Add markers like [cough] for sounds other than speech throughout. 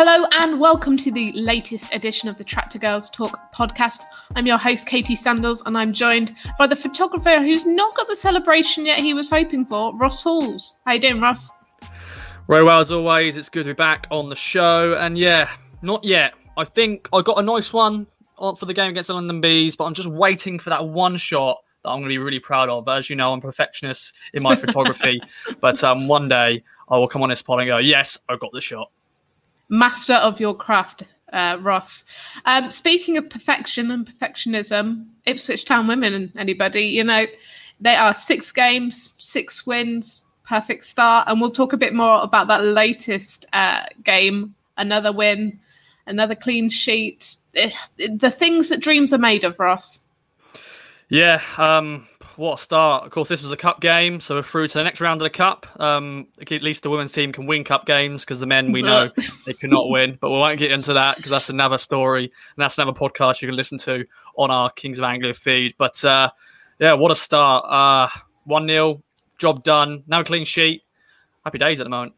Hello and welcome to the latest edition of the Tractor Girls Talk podcast. I'm your host, Katie Sandals, and I'm joined by the photographer who's not got the celebration yet he was hoping for, Ross Halls. How you doing, Ross? Very well as always. It's good to be back on the show, and yeah, not yet. I think I got a nice one for the game against the London Bees, but I'm just waiting for that one shot that I'm going to be really proud of. As you know, I'm perfectionist in my photography, [laughs] but um, one day I will come on this pod and go, yes, I got the shot master of your craft, uh, Ross. Um, speaking of perfection and perfectionism, Ipswich Town women and anybody, you know, they are six games, six wins, perfect start. And we'll talk a bit more about that latest uh, game, another win, another clean sheet. Eh, the things that dreams are made of, Ross. Yeah, um, what a start. Of course, this was a cup game, so we're through to the next round of the cup. Um, at least the women's team can win cup games because the men we know [laughs] they cannot win. But we won't get into that because that's another story and that's another podcast you can listen to on our Kings of Anglia feed. But uh, yeah, what a start. Uh, 1 0, job done. Now clean sheet. Happy days at the moment.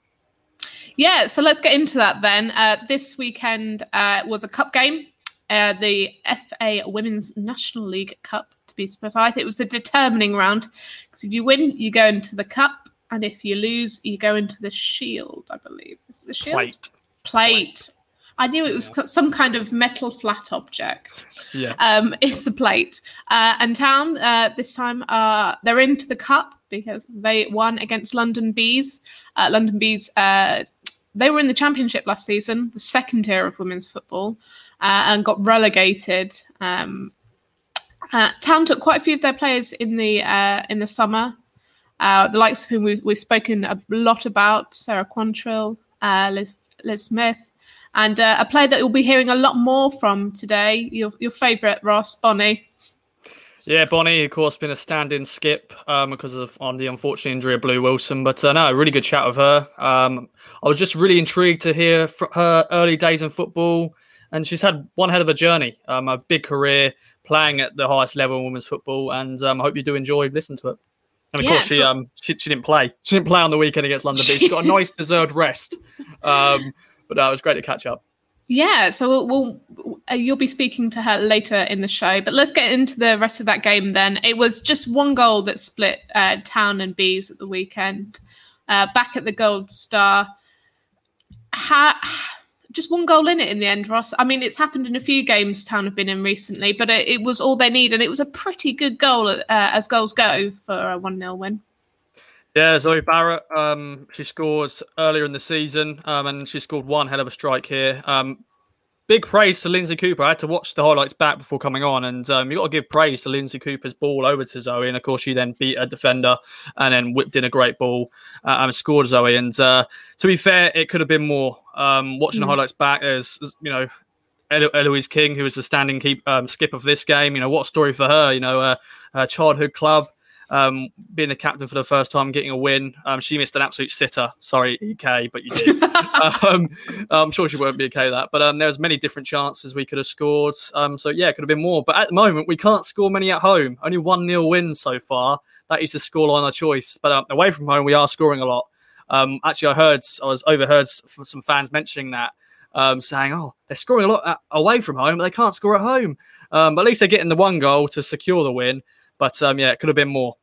Yeah, so let's get into that then. Uh, this weekend uh, was a cup game, uh, the FA Women's National League Cup be precise. It was the determining round because if you win, you go into the cup, and if you lose, you go into the shield. I believe is the shield plate. Plate. I knew it was some kind of metal flat object. Yeah. Um, [laughs] it's the plate. Uh, and Town uh, this time uh, they're into the cup because they won against London Bees. Uh, London Bees. Uh, they were in the championship last season, the second tier of women's football, uh, and got relegated. Um, uh, Town took quite a few of their players in the uh, in the summer. Uh, the likes of whom we've, we've spoken a lot about: Sarah Quantrill, uh, Liv, Liv, Smith, and uh, a player that you'll be hearing a lot more from today. Your your favourite, Ross Bonnie. Yeah, Bonnie, of course, been a stand-in skip um, because of on the unfortunate injury of Blue Wilson. But uh, no, a really good chat with her. Um, I was just really intrigued to hear her early days in football, and she's had one head of a journey, um, a big career playing at the highest level in women's football. And um, I hope you do enjoy listening to it. And of yeah, course, she, so- um, she, she didn't play. She didn't play on the weekend against London Bees. She got a [laughs] nice deserved rest. Um, but uh, it was great to catch up. Yeah, so we'll, we'll uh, you'll be speaking to her later in the show, but let's get into the rest of that game. Then it was just one goal that split uh, Town and Bees at the weekend. Uh, back at the Gold Star, how just one goal in it in the end, Ross. I mean, it's happened in a few games Town have been in recently, but it, it was all they need, and it was a pretty good goal uh, as goals go for a 1 0 win. Yeah, Zoe Barrett, um, she scores earlier in the season, um, and she scored one hell of a strike here. Um, big praise to Lindsay Cooper. I had to watch the highlights back before coming on, and um, you got to give praise to Lindsay Cooper's ball over to Zoe, and of course she then beat a defender and then whipped in a great ball uh, and scored Zoe. And uh, to be fair, it could have been more. Um, watching mm. the highlights back, as you know, Eloise King, who was the standing keep, um, skip of this game. You know, what a story for her. You know, uh, her childhood club um, being the captain for the first time, getting a win. Um, she missed an absolute sitter. Sorry, EK, but you did. [laughs] um, I'm sure she won't be okay with that. But um, there was many different chances we could have scored. Um, so yeah, it could have been more. But at the moment, we can't score many at home. Only one nil win so far. That is the scoreline of choice. But um, away from home, we are scoring a lot. Um, actually, I heard, I was overheard from some fans mentioning that, um, saying, "Oh, they're scoring a lot at, away from home, but they can't score at home." Um, but at least they're getting the one goal to secure the win. But um, yeah, it could have been more.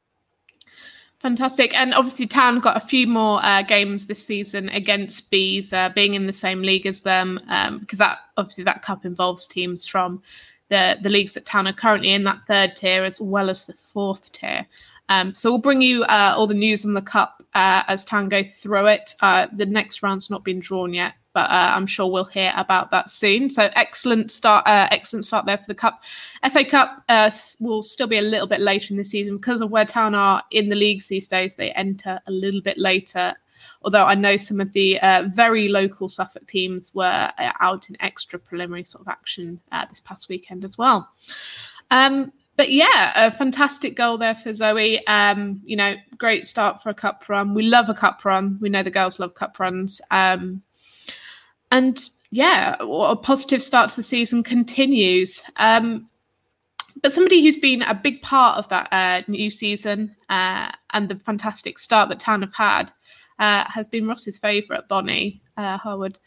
Fantastic. And obviously, Town got a few more uh, games this season against Bees, uh, being in the same league as them, um, because that obviously that cup involves teams from the the leagues that Town are currently in that third tier as well as the fourth tier. Um, so we'll bring you uh, all the news on the cup uh, as Town go through it. Uh, the next round's not been drawn yet, but uh, I'm sure we'll hear about that soon. So excellent start, uh, excellent start there for the cup. FA Cup uh, will still be a little bit later in the season because of where Town are in the leagues these days. They enter a little bit later. Although I know some of the uh, very local Suffolk teams were uh, out in extra preliminary sort of action uh, this past weekend as well. Um, but yeah, a fantastic goal there for Zoe. Um, you know, great start for a cup run. We love a cup run. We know the girls love cup runs. Um, and yeah, a positive start to the season continues. Um, but somebody who's been a big part of that uh, new season uh, and the fantastic start that Town have had uh, has been Ross's favourite, Bonnie uh, Horwood.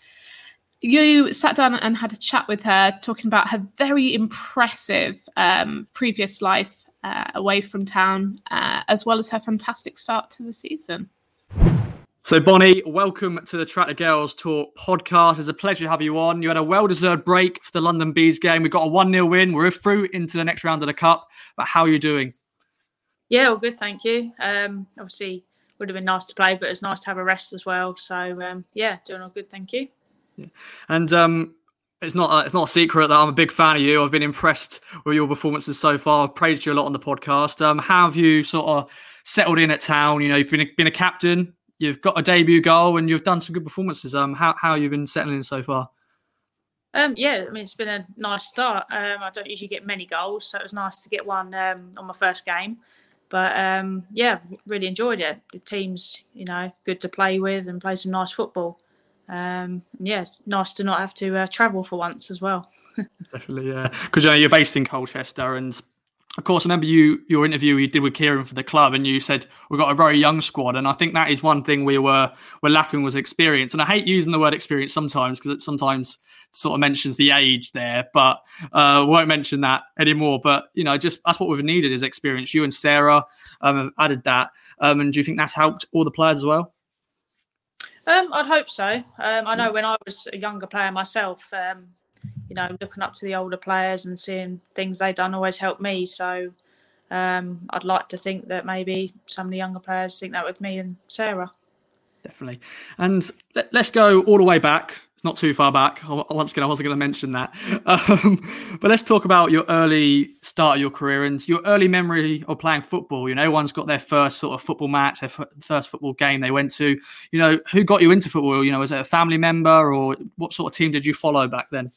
you sat down and had a chat with her, talking about her very impressive um, previous life uh, away from town, uh, as well as her fantastic start to the season. So, Bonnie, welcome to the Tractor Girls Talk podcast. It's a pleasure to have you on. You had a well deserved break for the London Bees game. We've got a 1 0 win. We're through into the next round of the Cup. But how are you doing? Yeah, all good, thank you. Um, obviously, would have been nice to play, but it's nice to have a rest as well. So, um, yeah, doing all good, thank you. Yeah. And um, it's not it's not a secret that I'm a big fan of you. I've been impressed with your performances so far. I've praised you a lot on the podcast. Um, how have you sort of settled in at town? You know, you've been a, been a captain, you've got a debut goal, and you've done some good performances. Um, how how have you been settling in so far? Um, yeah, I mean it's been a nice start. Um, I don't usually get many goals, so it was nice to get one um, on my first game. But um, yeah, really enjoyed it. The team's you know good to play with and play some nice football. Um, yeah, it's nice to not have to uh, travel for once as well. [laughs] Definitely, yeah. Because you know, you're based in Colchester, and of course, I remember you your interview you did with Kieran for the club, and you said we've got a very young squad, and I think that is one thing we were were lacking was experience. And I hate using the word experience sometimes because it sometimes sort of mentions the age there, but uh, won't mention that anymore. But you know, just that's what we've needed is experience. You and Sarah um, have added that, um, and do you think that's helped all the players as well? Um, I'd hope so. Um, I know when I was a younger player myself, um, you know, looking up to the older players and seeing things they done always helped me. So um, I'd like to think that maybe some of the younger players think that with me and Sarah. Definitely. And let, us go all the way back not too far back. Once again, I wasn't going to mention that. [laughs] Um, but let's talk about your early start of your career and your early memory of playing football. You know, one's got their first sort of football match, their first football game they went to. You know, who got you into football? You know, was it a family member or what sort of team did you follow back then?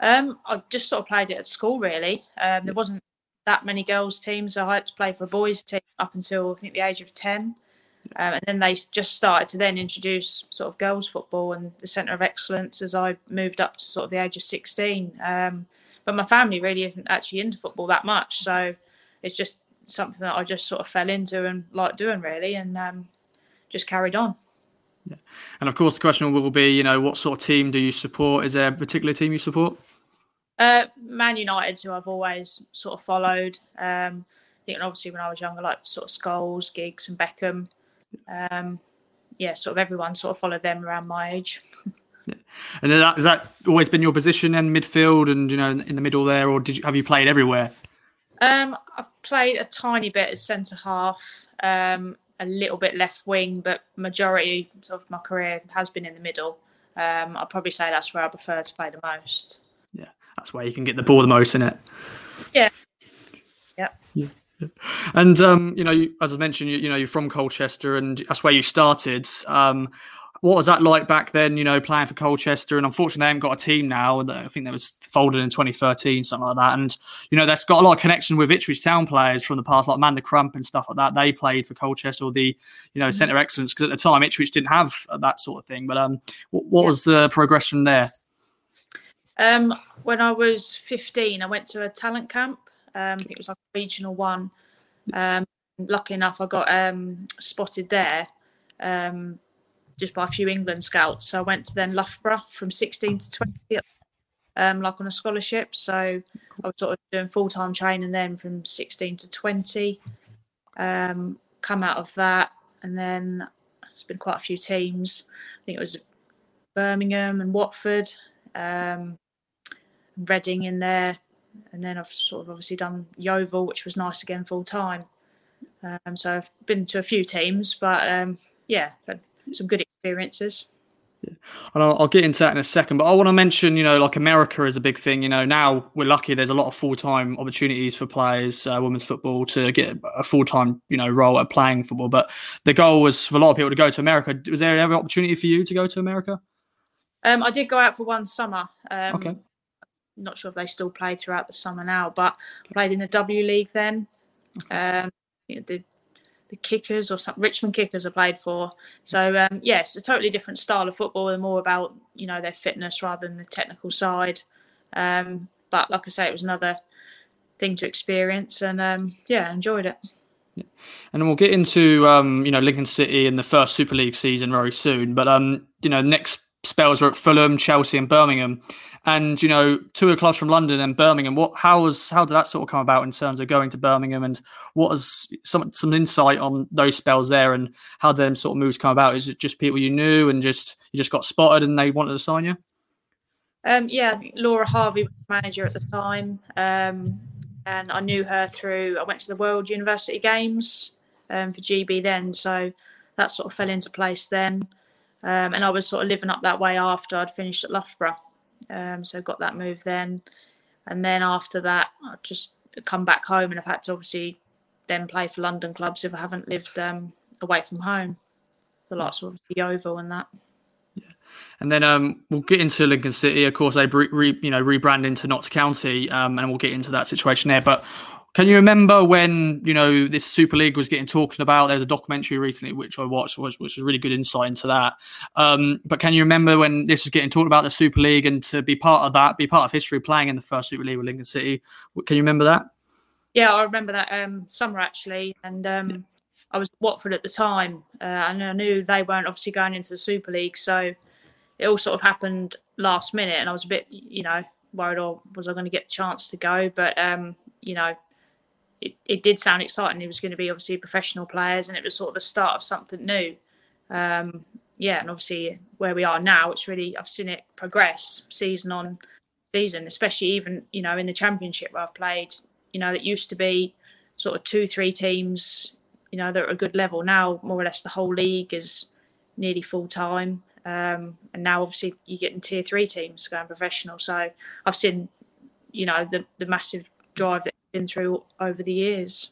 Um, I just sort of played it at school, really. Um, there wasn't that many girls' teams, so I had to play for a boys' team up until I think the age of 10. Um, and then they just started to then introduce sort of girls football and the centre of excellence as I moved up to sort of the age of 16. Um, but my family really isn't actually into football that much, so it's just something that I just sort of fell into and like doing really, and um, just carried on. Yeah. And of course, the question will be, you know, what sort of team do you support? Is there a particular team you support? Uh, Man United, who I've always sort of followed. Um, I think obviously when I was younger, like sort of Scholes, Giggs, and Beckham um, yeah, sort of everyone sort of followed them around my age. yeah. And that, has that always been your position in midfield and you know in the middle there, or did you have you played everywhere? Um, I've played a tiny bit as centre half, um, a little bit left wing, but majority of my career has been in the middle. Um, I'd probably say that's where I prefer to play the most. Yeah, that's where you can get the ball the most in it. Yeah. Yeah. yeah. And um, you know, you, as I mentioned, you, you, know, you're from Colchester, and that's where you started. Um, what was that like back then? You know, playing for Colchester, and unfortunately, they haven't got a team now. I think that was folded in 2013, something like that. And you know, that's got a lot of connection with Ipswich Town players from the past, like Amanda Crump and stuff like that. They played for Colchester, or the you know mm-hmm. centre excellence, because at the time Ipswich didn't have that sort of thing. But um, what, what yeah. was the progression there? Um, when I was 15, I went to a talent camp um, it was like a regional one. Um, luckily enough, I got um, spotted there um, just by a few England scouts. So I went to then Loughborough from 16 to 20, um, like on a scholarship. So I was sort of doing full time training then from 16 to 20. Um, come out of that, and then it's been quite a few teams. I think it was Birmingham and Watford, um, Reading in there, and then I've sort of obviously done Yeovil, which was nice again full time. Um, so I've been to a few teams, but um, yeah, some good experiences. Yeah. And I'll, I'll, get into that in a second, but I want to mention, you know, like America is a big thing. You know, now we're lucky; there's a lot of full-time opportunities for players, uh, women's football, to get a full-time, you know, role at playing football. But the goal was for a lot of people to go to America. Was there ever opportunity for you to go to America? Um, I did go out for one summer. Um, okay not sure if they still play throughout the summer now, but played in the W League then. Um, the the Kickers or some Richmond Kickers I played for. So um, yes, a totally different style of football and more about you know their fitness rather than the technical side. Um, but like I say, it was another thing to experience, and um, yeah, enjoyed it. And we'll get into um, you know Lincoln City in the first Super League season very soon. But um, you know next spells were at Fulham, Chelsea, and Birmingham. And you know, two clubs from London and Birmingham. What how was how did that sort of come about in terms of going to Birmingham, and what was some some insight on those spells there, and how them sort of moves come about? Is it just people you knew, and just you just got spotted, and they wanted to sign you? Um, yeah, Laura Harvey was manager at the time, um, and I knew her through. I went to the World University Games um, for GB then, so that sort of fell into place then. Um, and I was sort of living up that way after I'd finished at Loughborough. Um, so got that move then. And then after that, I just come back home and I've had to obviously then play for London clubs if I haven't lived um, away from home. The lots of the Yeovil and that. Yeah. And then um, we'll get into Lincoln City. Of course, they re, re, you know rebrand into Notts County, um, and we'll get into that situation there. But can you remember when you know this Super League was getting talked about? There's a documentary recently which I watched, which, which was really good insight into that. Um, but can you remember when this was getting talked about the Super League and to be part of that, be part of history, playing in the first Super League with Lincoln City? Can you remember that? Yeah, I remember that um, summer actually, and um, yeah. I was Watford at the time, uh, and I knew they weren't obviously going into the Super League, so it all sort of happened last minute, and I was a bit, you know, worried, or was I going to get the chance to go? But um, you know, it, it did sound exciting. It was going to be obviously professional players, and it was sort of the start of something new. Um, yeah, and obviously where we are now, it's really I've seen it progress season on season, especially even you know in the championship where I've played. You know, it used to be sort of two, three teams. You know, that are a good level. Now, more or less, the whole league is nearly full time. Um, and now, obviously, you're getting tier three teams going professional. So I've seen, you know, the the massive drive that been through over the years.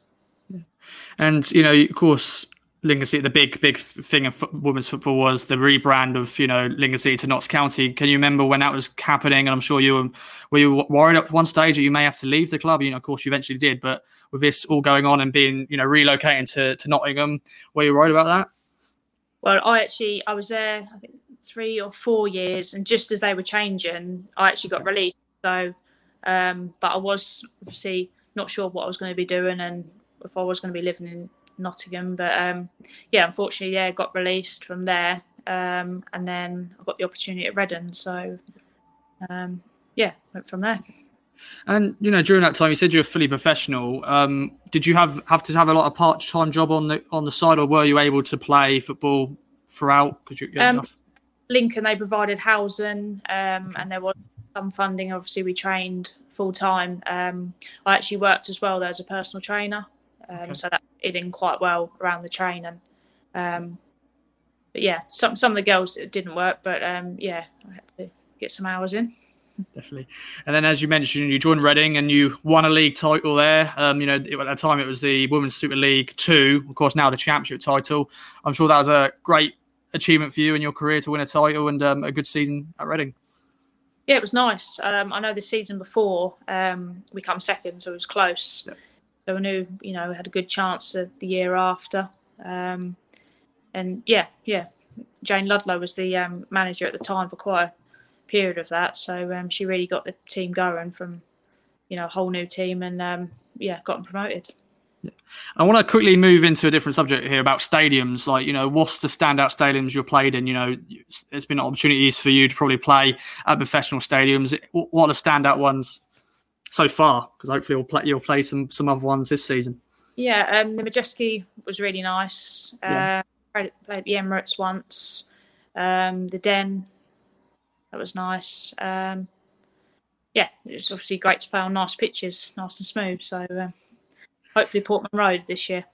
And you know, of course, Lincoln City, the big big thing of women's football was the rebrand of you know Lincoln City to Notts County. Can you remember when that was happening? And I'm sure you were were you worried at one stage that you may have to leave the club. You know, of course, you eventually did, but with this all going on and being you know relocating to to Nottingham, were you worried about that? Well, I actually I was there I think three or four years, and just as they were changing, I actually got released. So, um, but I was obviously not sure what I was going to be doing and if I was going to be living in Nottingham. But um, yeah, unfortunately, yeah, got released from there, um, and then I got the opportunity at Reading. So um, yeah, went from there. And you know, during that time, you said you were fully professional. Um, did you have have to have a lot of part time job on the on the side, or were you able to play football throughout? Because you um, Lincoln, they provided housing, um, and there was some funding. Obviously, we trained full time. Um, I actually worked as well there as a personal trainer, um, okay. so that it in quite well around the training. Um, but yeah, some some of the girls it didn't work, but um, yeah, I had to get some hours in. Definitely, and then as you mentioned, you joined Reading and you won a league title there. Um, you know, at that time it was the Women's Super League Two, of course. Now the Championship title. I'm sure that was a great achievement for you in your career to win a title and um, a good season at Reading. Yeah, it was nice. Um, I know the season before um, we come second, so it was close. Yeah. So I knew, you know, we had a good chance the, the year after. Um, and yeah, yeah, Jayne Ludlow was the um, manager at the time for quite a period of that. So um, she really got the team going from, you know, a whole new team and um, yeah, got them promoted. I want to quickly move into a different subject here about stadiums. Like, you know, what's the standout stadiums you've played in? You know, there's been opportunities for you to probably play at professional stadiums. What are the standout ones so far? Because hopefully you'll play, you'll play some some other ones this season. Yeah, um, the Madejski was really nice. Yeah. Uh, played, played the Emirates once. Um, the Den, that was nice. Um, yeah, it's obviously great to play on nice pitches, nice and smooth. So. Uh, hopefully Portman Road this year.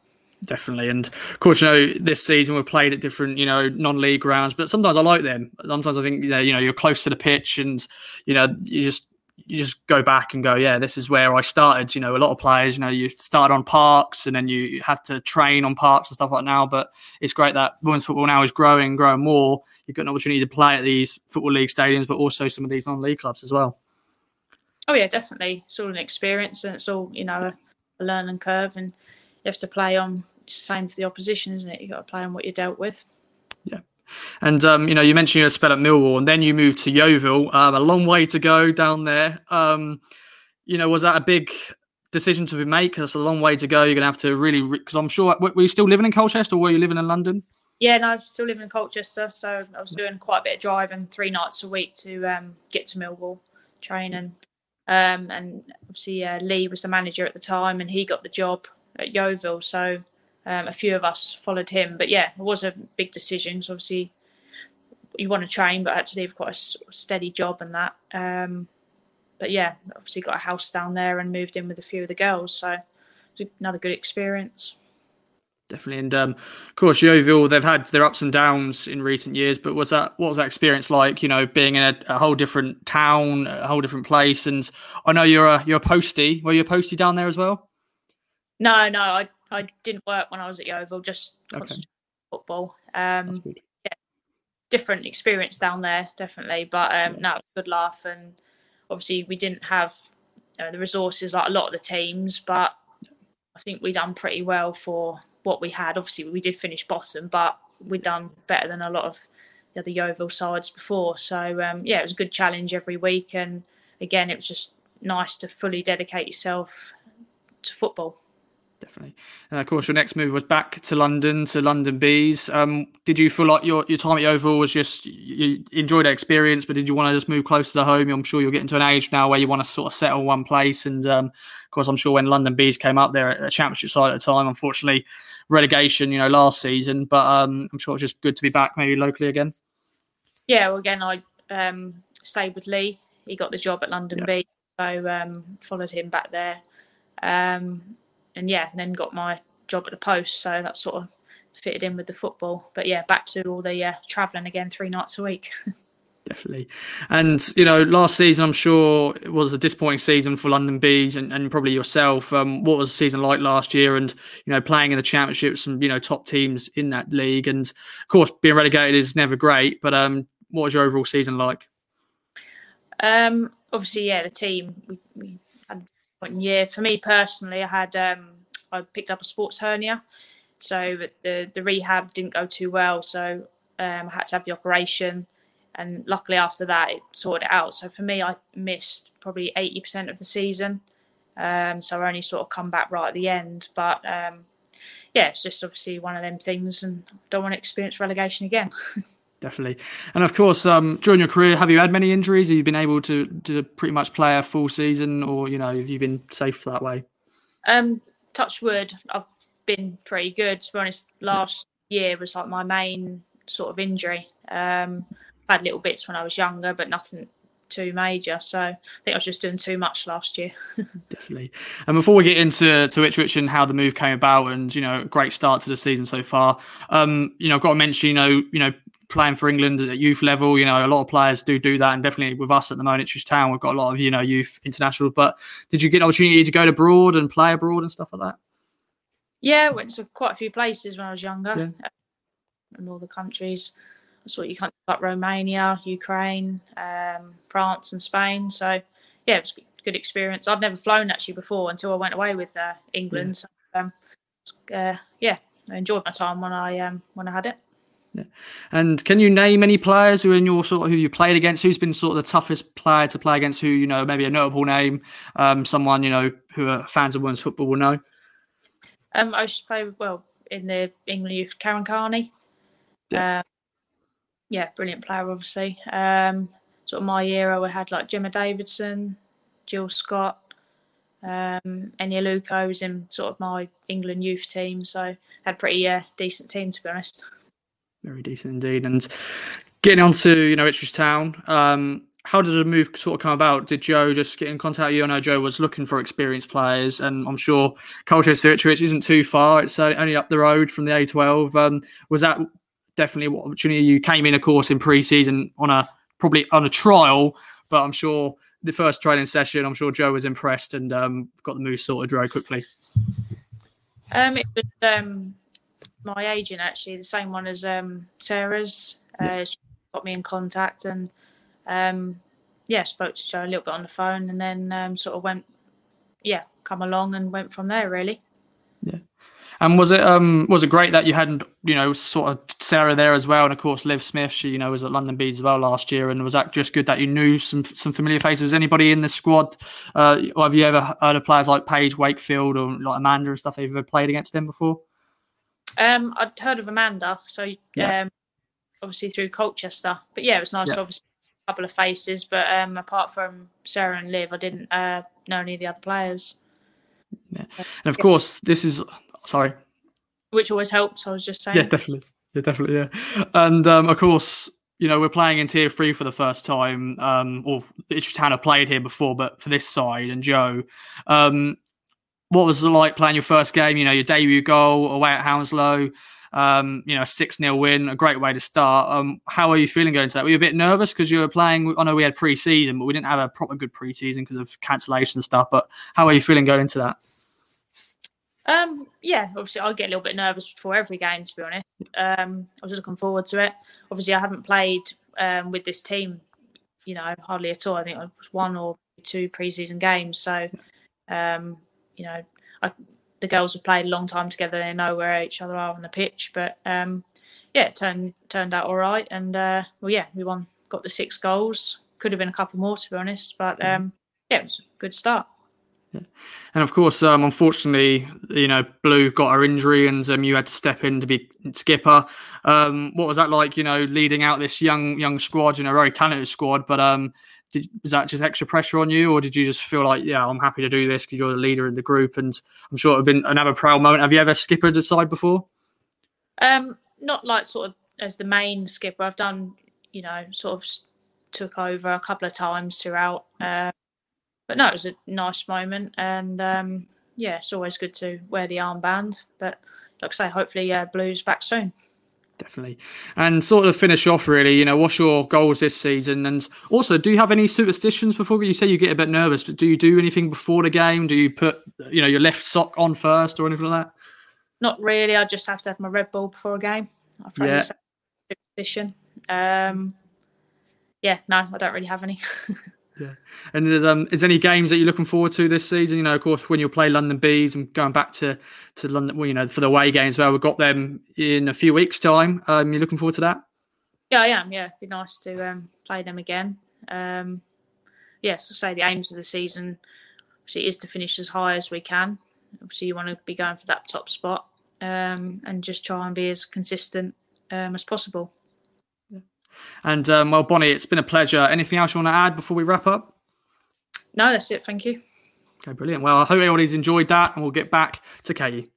Definitely, and of course, you know, this season we've played at different, you know, non-league grounds. But sometimes I like them. Sometimes I think, you know, you know, you're close to the pitch, and you know, you just you just go back and go, yeah, this is where I started. You know, a lot of players, you know, you start on parks and then you have to train on parks and stuff like now. But it's great that women's football now is growing, growing more. You've got an opportunity to play at these football league stadiums, but also some of these non-league clubs as well. Oh yeah, definitely. It's all an experience, and it's all you know a learning curve, and you have to play on. Same for the opposition, isn't it? You got to play on what you're dealt with. Yeah. And um, you know, you mentioned you spent at Millwall, and then you moved to Yeovil. Um, a long way to go down there. Um, you know, was that a big decision to be made? Because it's a long way to go. You're going to have to really, because I'm sure. Were you still living in Colchester, or were you living in London? Yeah, no, I'm still living in Colchester, so I was doing quite a bit of driving three nights a week to um, get to Millwall training. Um, and obviously, uh, Lee was the manager at the time, and he got the job at Yeovil. So um, a few of us followed him. But yeah, it was a big decision. So obviously, you want to train, but I had to leave quite a steady job and that. Um, but yeah, obviously got a house down there and moved in with a few of the girls. So another good experience. Definitely, and um, of course, Yeovil they've had their ups and downs in recent years. But was that what was that experience like? You know, being in a, a whole different town, a whole different place. And I know you're a you're a postie. Were you a postie down there as well? No, no, I I didn't work when I was at Yeovil. Just okay. football. Um, yeah, different experience down there, definitely. But um, yeah. no, good laugh, and obviously we didn't have you know, the resources like a lot of the teams, but I think we done pretty well for what we had. Obviously, we did finish bottom, but we done better than a lot of the other Yeovil sides before. So um, yeah, it was a good challenge every week, and again, it was just nice to fully dedicate yourself to football. Definitely, and of course, your next move was back to London to London Bees. Um, did you feel like your your time at Yeovil was just you enjoyed the experience, but did you want to just move closer to home? I'm sure you're getting to an age now where you want to sort of settle one place and um, of course, I'm sure when London Bees came up there at a championship side at the time, unfortunately, relegation, you know, last season. But um, I'm sure it's just good to be back maybe locally again. Yeah, well, again, I um, stayed with Lee. He got the job at London yeah. Bees, so um, followed him back there. Um, and yeah, and then got my job at the post, so that sort of fitted in with the football. But yeah, back to all the uh, travelling again, three nights a week. [laughs] definitely. And you know, last season I'm sure it was a disappointing season for London Bees and, and probably yourself. Um, what was the season like last year? And you know, playing in the championship, some you know top teams in that league, and of course being relegated is never great. But um, what was your overall season like? Um, obviously, yeah, the team we, we one year. For me personally, I had um, I picked up a sports hernia, so the the rehab didn't go too well. So um, I had to have the operation and luckily after that it sorted it out. So for me, I missed probably eighty percent of the season. Um, so I only sort of come back right at the end. But um, yeah, it's just obviously one of them things, and don't want to experience relegation again. [laughs] Definitely, and of course, um, during your career, have you had many injuries? Have you been able to to pretty much play a full season, or you know, have you been safe that way? Um, touch wood, I've been pretty good. To be honest, last year was like my main sort of injury. Um, had little bits when I was younger, but nothing too major. So I think I was just doing too much last year. [laughs] Definitely. And before we get into to Ipswich and how the move came about, and you know, great start to the season so far. Um, you know, I've got to mention, you know, you know, playing for England at youth level. You know, a lot of players do do that, and definitely with us at the moment, Ipswich Town, we've got a lot of you know youth international. But did you get an opportunity to go abroad and play abroad and stuff like that? Yeah, went to quite a few places when I was younger, yeah. in all the countries I saw you countries like Romania, Ukraine, um, France, and Spain. So yeah, it was a good experience. I'd never flown actually before until I went away with uh, England. Yeah. So, um, uh, yeah, I enjoyed my time when I um, when I had it. Yeah. And can you name any players who in your sort of who you played against? Who's been sort of the toughest player to play against? Who you know, maybe a notable name, um, someone you know who are fans of women's football will know. Um, I used to play well in the England youth, Karen Carney. Yeah. Um, yeah, brilliant player, obviously. Um, sort of my era, we had like Gemma Davison, Jill Scott, um, Eni Aluko was in sort of my England youth team, so had pretty uh, decent team to be honest. Very decent indeed. And getting on to you know Ipswich Town, um, how did the move sort of come about? Did Joe just get in contact with you? I know Joe was looking for experienced players, and I'm sure Colchester Ipswich isn't too far. It's only up the road from the A12. Um, was that definitely what opportunity. You came in, of course, in pre-season on a probably on a trial, but I'm sure the first training session, I'm sure Joe was impressed and um, got the move sorted very quickly. Um, it was um, my agent actually, the same one as um, Sarah's. Uh, yeah. She got me in contact and um, yeah, spoke to Joe a little bit on the phone, and then um, sort of went, yeah, come along and went from there really. Yeah. And was it um was it great that you hadn't you know sort of Sarah there as well, and of course Liv Smith, she you know was at London Bees as well last year, and was that just good that you knew some some familiar faces? Anybody in the squad? Uh, or have you ever heard of players like Paige Wakefield or like Amanda and stuff? Have you ever played against them before? Um, I'd heard of Amanda, so Yeah. um, obviously through Colchester. But yeah, it was nice Yeah. to obviously a couple of faces. But um, apart from Sarah and Liv, I didn't uh, know any of the other players, Yeah. And of course, this is sorry. which always helps. I was just saying. Yeah, definitely. Yeah, definitely. Yeah, and um, of course, you know we're playing in tier three for the first time. Um, or have played here before, but for this side and Joe, um, what was it like playing your first game? You know, your debut goal away at Hounslow. Um, you know, a six 0 win, a great way to start. Um, how are you feeling going to that? Were you a bit nervous because you were playing? I know we had pre-season, but we didn't have a proper good pre-season because of cancellation and stuff. But how are you feeling going into that? Um, yeah, obviously I get a little bit nervous before every game, to be honest. Um, I was looking forward to it. Obviously, I haven't played um, with this team, you know, hardly at all. I think it was one or two preseason games. So, um, you know, I, the girls have played a long time together. They know where each other are on the pitch. But um, yeah, it turned turned out all right. And uh, well, yeah, we won, got the six goals. Could have been a couple more, to be honest. But um, yeah, it was a good start. Yeah. And of course, um, unfortunately, you know, Blue got her injury, and um, you had to step in to be skipper. Um, what was that like? You know, leading out this young young squad, you know, very talented squad. But um, did, was that just extra pressure on you, or did you just feel like, yeah, I'm happy to do this because you're the leader in the group, and I'm sure it would have been another proud moment. Have you ever skippered a side before? Um, not like sort of as the main skipper. I've done, you know, sort of took over a couple of times throughout. Uh, but no, it was a nice moment, and um, yeah, it's always good to wear the armband. But like I say, hopefully, uh, Blues back soon. Definitely. And sort of finish off, really, you know, what's your goals this season? And also, do you have any superstitions before you say you get a bit nervous, but do you do anything before the game? Do you put, you know, your left sock on first or anything like that? Not really. I just have to have my Red Bull before a game. I probably Yeah. superstition. Um, yeah, no, I don't really have any. [laughs] And there's, um, is there any games that you're looking forward to this season? You know, of course, when you'll play London Bees and going back to, to London, well, you know, for the away games, well, we've got them in a few weeks' time. Um, you looking forward to that? Yeah, I am. Yeah, it'd be nice to um, play them again. Um, yes, I say the aims of the season obviously is to finish as high as we can. Obviously, you want to be going for that top spot um, and just try and be as consistent um, as possible. And, um, well, Bonnie, it's been a pleasure. Anything else you want to add before we wrap up? No, that's it. Thank you. Okay, brilliant. Well, I hope everybody's enjoyed that, and we'll get back to Katie.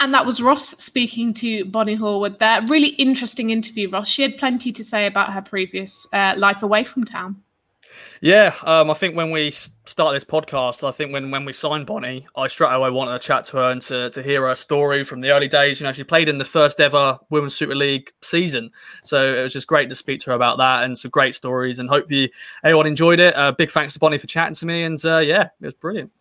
And that was Ross speaking to Bonnie Horwood there. Really interesting interview, Ross. She had plenty to say about her previous uh, life away from town. Yeah, um, I think when we start this podcast, I think when, when we signed Bonnie, I straight away wanted to chat to her and to, to hear her story from the early days. You know, she played in the first ever Women's Super League season. So it was just great to speak to her about that and some great stories. And hope you everyone enjoyed it. Uh, big thanks to Bonnie for chatting to me. And uh, yeah, it was brilliant.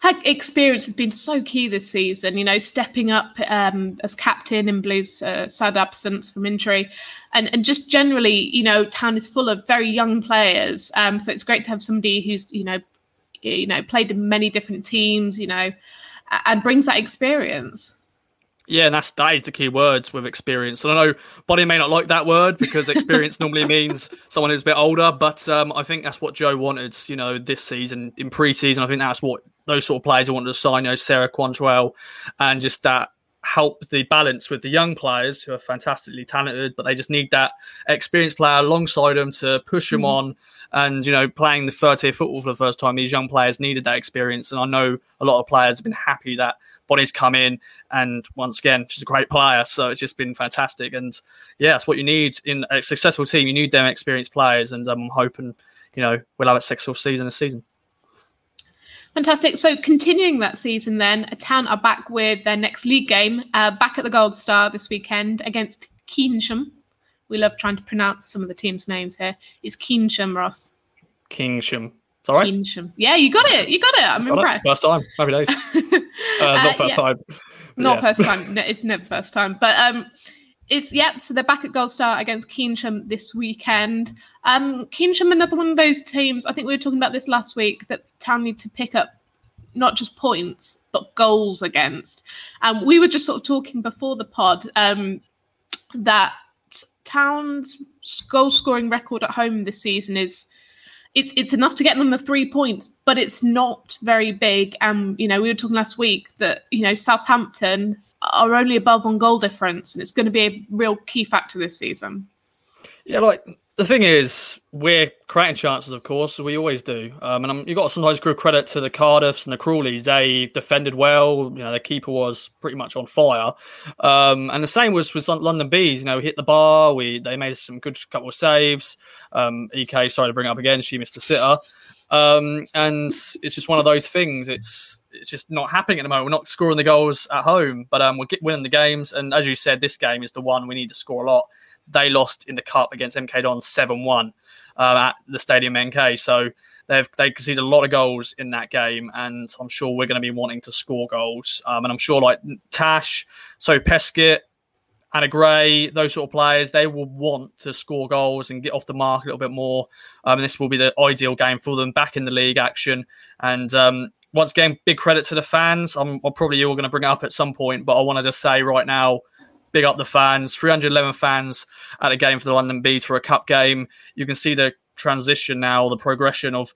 Her experience has been so key this season, you know, stepping up um, as captain in Blue's uh, sad absence from injury. And, and just generally, you know, town is full of very young players. Um, so it's great to have somebody who's, you know, you know, played in many different teams, you know, and brings that experience. Yeah, and that's that is the key words with experience. And I know Bonnie may not like that word because experience [laughs] normally means someone who's a bit older, but um, I think that's what Joe wanted. You know, this season in pre-season, I think that's what those sort of players he wanted to sign. You know, Sarah Quantrill, and just that help the balance with the young players who are fantastically talented, but they just need that experienced player alongside them to push them on. And you know, playing the third tier football for the first time, these young players needed that experience. And I know a lot of players have been happy that Bonnie's come in, and once again, she's a great player. So it's just been fantastic. And yeah, that's what you need in a successful team. You need them experienced players, and um, I'm hoping you know we'll have a successful season this season. Fantastic. So, continuing that season, then, a Town are back with their next league game, uh, back at the Gold Star this weekend against Keynsham. We love trying to pronounce some of the team's names here. It's Keynsham, Ross. Kingsham. It's all right. Keynsham. Yeah, you got it. You got it. I'm Got it. impressed. First time. Happy days. Uh, [laughs] Uh, not first yeah. time. [laughs] Not Yeah. first time. [laughs] No, it's never first time. But um, it's yep. So they're back at Gold Star against Keynsham this weekend. Um, Keynsham, another one of those teams. I think we were talking about this last week that Town need to pick up not just points but goals against. Um, we were just sort of talking before the pod um, that Town's goal scoring record at home this season is it's it's enough to get them the three points, but it's not very big. Um, you know, we were talking last week that you know Southampton are only above on goal difference, and it's going to be a real key factor this season. Yeah, like the thing is, we're creating chances, of course, we always do. Um, and you've got to sometimes give credit to the Cardiffs and the Crawleys. They defended well. You know, their keeper was pretty much on fire. Um, and the same was with London Bees. You know, we hit the bar. We they made some good couple of saves. Um, Ek, sorry to bring it up again, she missed a sitter. Um, and it's just one of those things. It's it's just not happening at the moment. We're not scoring the goals at home, but um, we're winning the games. And as you said, this game is the one we need to score a lot they lost in the cup against MK Dons 7 1 um, at the Stadium MK. So they've they conceded a lot of goals in that game, and I'm sure we're going to be wanting to score goals. Um, and I'm sure like Tash, so Peskett, Anna Gray, those sort of players, they will want to score goals and get off the mark a little bit more. Um, and this will be the ideal game for them back in the league action. And um, once again, big credit to the fans. I'm, I'm probably all going to bring it up at some point, but I want to just say right now, big up the fans. 311 fans at a game for the London Bees for a cup game. You can see the transition now, the progression of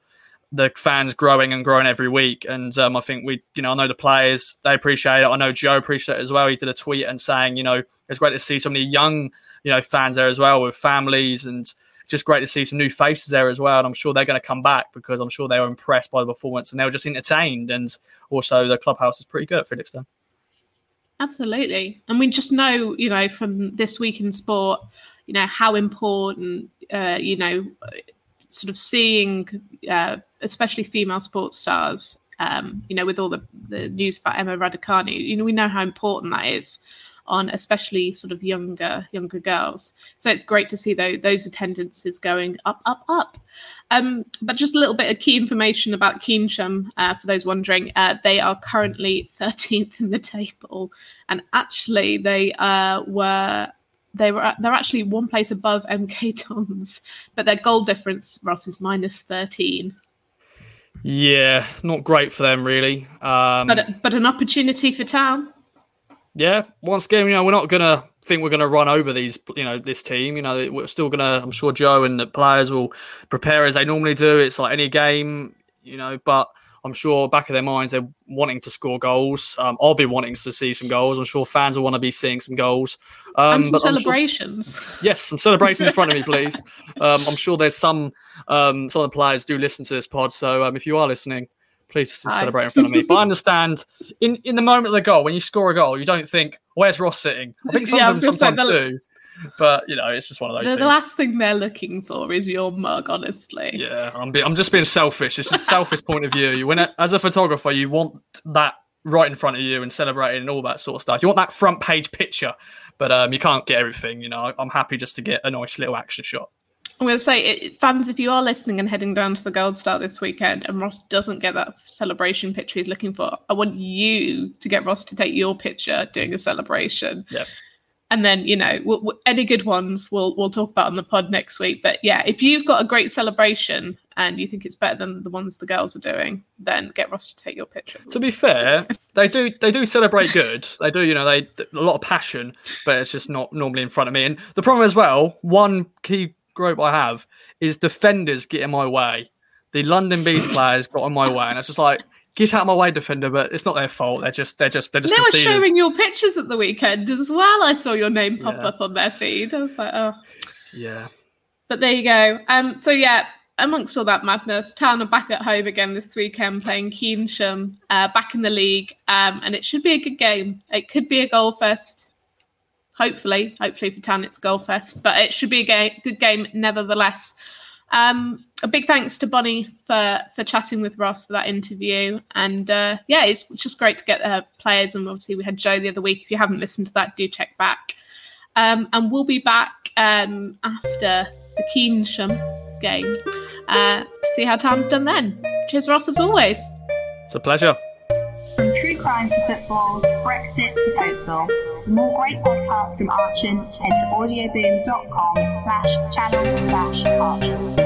the fans growing and growing every week. And um, I think we, you know, I know the players, they appreciate it. I know Joe appreciates it as well. He did a tweet and saying, you know, it's great to see so many young, you know, fans there as well with families and just great to see some new faces there as well. And I'm sure they're going to come back because I'm sure they were impressed by the performance and they were just entertained. And also the clubhouse is pretty good at Felixstowe. Absolutely. And we just know, you know, from this week in sport, you know, how important, uh, you know, sort of seeing, uh, especially female sports stars, um, you know, with all the, the news about Emma Raducanu, you know, we know how important that is on especially sort of younger younger girls. So it's great to see though those attendances going up, up, up. Um, but just a little bit of key information about Keynsham uh, for those wondering. Uh, they are currently [laughs] 13th in the table, and actually they uh, were they were they're actually one place above MK Dons, but their goal difference, Ross, is minus 13. Yeah, not great for them, really. Um, but but an opportunity for Town yeah, once again, you know, we're not gonna think we're gonna run over these, you know, this team. You know, we're still gonna. I'm sure Joe and the players will prepare as they normally do. It's like any game, you know, but I'm sure back of their minds they're wanting to score goals. Um, I'll be wanting to see some goals. I'm sure fans will want to be seeing some goals. Um, and some celebrations. Sure, yes, some celebrations in front of me, [laughs] please. Um, I'm sure there's some um, some of the players do listen to this pod. So um, if you are listening, Please celebrate in front of me. But I understand in, in the moment of the goal, when you score a goal, you don't think, where's Ross sitting? I think [laughs] some yeah, of them sometimes the, do. But you know, it's just one of those. The, the, last thing they're looking for is your mug, honestly. Yeah, I'm, be, I'm just being selfish. It's just selfish point of view. You when as a photographer, you want that right in front of you and celebrating and all that sort of stuff. You want that front page picture, but um, you can't get everything. You know, I'm happy just to get a nice little action shot. I'm going to say, it, fans, if you are listening and heading down to the Gold Star this weekend and Ross doesn't get that celebration picture he's looking for, I want you to get Ross to take your picture doing a celebration. Yep. And then, you know, we'll, we'll, any good ones we'll we'll talk about on the pod next week. But yeah, if you've got a great celebration and you think it's better than the ones the girls are doing, then get Ross to take your picture. To be fair, they do they do celebrate good. They do, you know, they a lot of passion, but it's just not normally in front of me. And the problem as well, one key gripe I have is defenders get in my way. The London Bees [laughs] players got in my way, and it's just like get out of my way, defender. But it's not their fault. They're just they're just they're just. They were showing your pictures at the weekend as well. I saw your name pop yeah. up on their feed. I was like, oh, yeah. But there you go. Um. So yeah, amongst all that madness, Town are back at home again this weekend playing Keynsham, uh, back in the league. Um, and it should be a good game. It could be a goal fest hopefully, hopefully for Tan it's goal fest, but it should be a ga- good game nevertheless. Um, a big thanks to Bonnie for for chatting with Ross for that interview, and uh, yeah, it's just great to get uh, players. And obviously, we had Joe the other week. If you haven't listened to that, do check back. Um, and we'll be back um, after the Keynsham game uh, to see how Town's done then. Cheers, Ross, as always. It's a pleasure. From true crime to football, Brexit to Oakville. For more great podcasts from Archant, head to audioboom.com slash channel slash Archant.